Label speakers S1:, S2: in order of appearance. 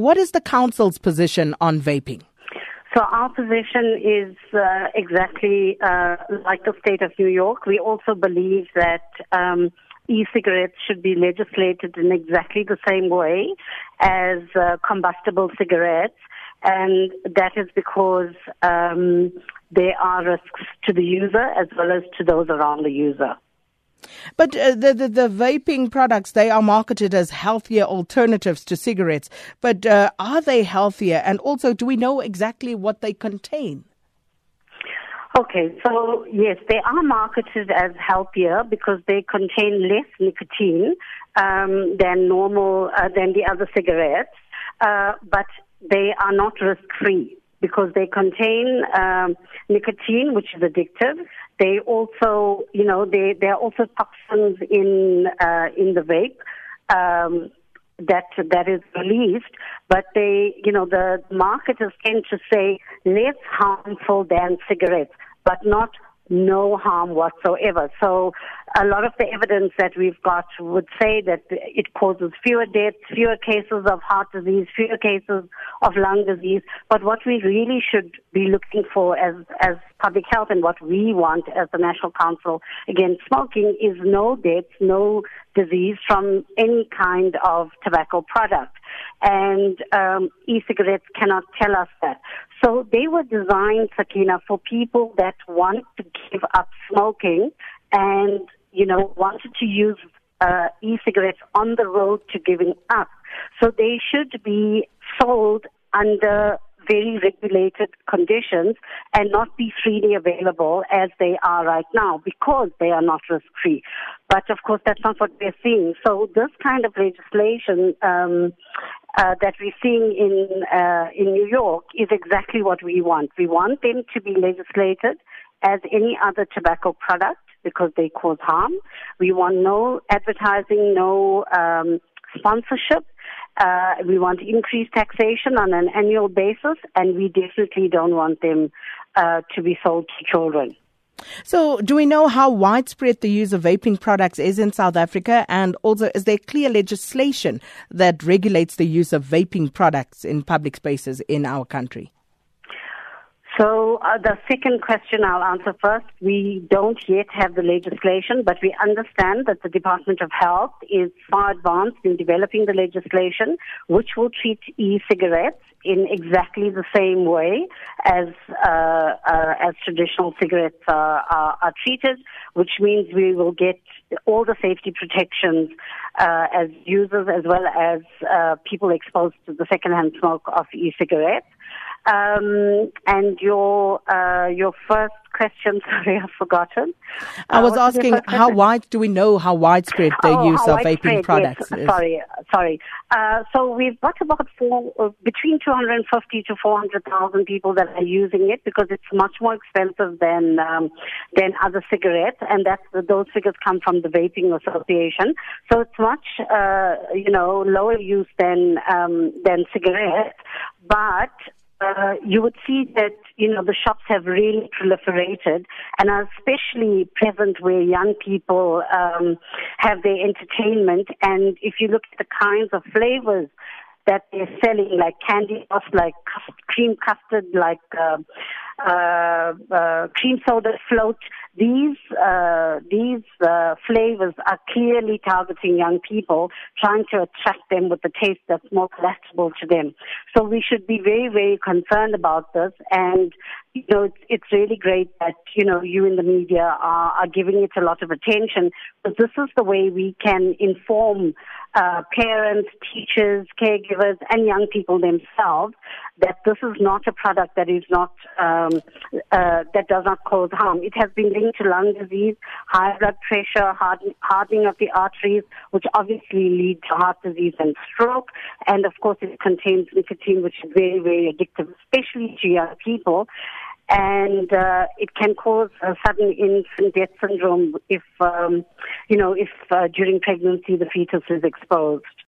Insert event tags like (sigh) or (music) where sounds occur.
S1: What is the council's position on vaping?
S2: So our position is uh, exactly uh, like the state of New York. We also believe that um, e-cigarettes should be legislated in exactly the same way as uh, combustible cigarettes, and that is because um, there are risks to the user as well as to those around the user.
S1: But uh, the, the, the vaping products they are marketed as healthier alternatives to cigarettes. But uh, are they healthier? And also, do we know exactly what they contain?
S2: Okay, so yes, they are marketed as healthier because they contain less nicotine um, than normal uh, than the other cigarettes, uh, but they are not risk free because they contain um, nicotine, which is addictive. They also, you know, they there are also toxins in uh, in the vape. Um, that that is released, but they, you know, the marketers tend to say less harmful than cigarettes, but not no harm whatsoever. So a lot of the evidence that we've got would say that it causes fewer deaths, fewer cases of heart disease, fewer cases of lung disease. But what we really should be looking for as, as public health and what we want as the National Council Against Smoking is no deaths, no disease from any kind of tobacco product. And um, e-cigarettes cannot tell us that. So they were designed, Sakina, for people that want to give up smoking and, you know, wanted to use uh, e-cigarettes on the road to giving up. So they should be sold under very regulated conditions and not be freely available as they are right now because they are not risk free. But of course, that's not what we're seeing. So this kind of legislation um, uh, that we're seeing in uh, in New York is exactly what we want. We want them to be legislated as any other tobacco product because they cause harm. We want no advertising, no um, sponsorship. Uh, we want increased taxation on an annual basis, and we definitely don't want them uh, to be sold to children.
S1: So, do we know how widespread the use of vaping products is in South Africa? And also, is there clear legislation that regulates the use of vaping products in public spaces in our country?
S2: So uh, the second question I'll answer first. We don't yet have the legislation, but we understand that the Department of Health is far advanced in developing the legislation, which will treat e-cigarettes in exactly the same way as uh, uh, as traditional cigarettes are, are, are, treated, which means we will get all the safety protections uh, as users as well as uh, people exposed to the secondhand smoke of e-cigarettes. Um, and your uh, your first question, (laughs) sorry, I've forgotten.
S1: I uh, was asking how wide do we know how widespread the oh, use of vaping products
S2: yes. is? Sorry, sorry. Uh, so we've got about four, uh, between 250 to 400,000 people that are using it because it's much more expensive than um, than other cigarettes, and that's those figures come from the Vaping Association. So it's much uh, you know lower use than um, than cigarettes, but uh, you would see that you know the shops have really proliferated and are especially present where young people um, have their entertainment. And if you look at the kinds of flavors that they're selling, like candy puffs, like cream custard, like uh, uh, uh, cream soda float. These uh, these uh, flavors are clearly targeting young people, trying to attract them with the taste that's more palatable to them. So we should be very very concerned about this, and you know it's, it's really great that you know you in the media are, are giving it a lot of attention. But this is the way we can inform uh, parents, teachers, caregivers, and young people themselves that this is not a product that is not um, uh, that does not cause harm. It has been linked to lung disease, high blood pressure, hardening of the arteries, which obviously lead to heart disease and stroke. And of course, it contains nicotine, which is very, very addictive, especially to young people and uh, it can cause a sudden infant death syndrome if um, you know if uh, during pregnancy the fetus is exposed.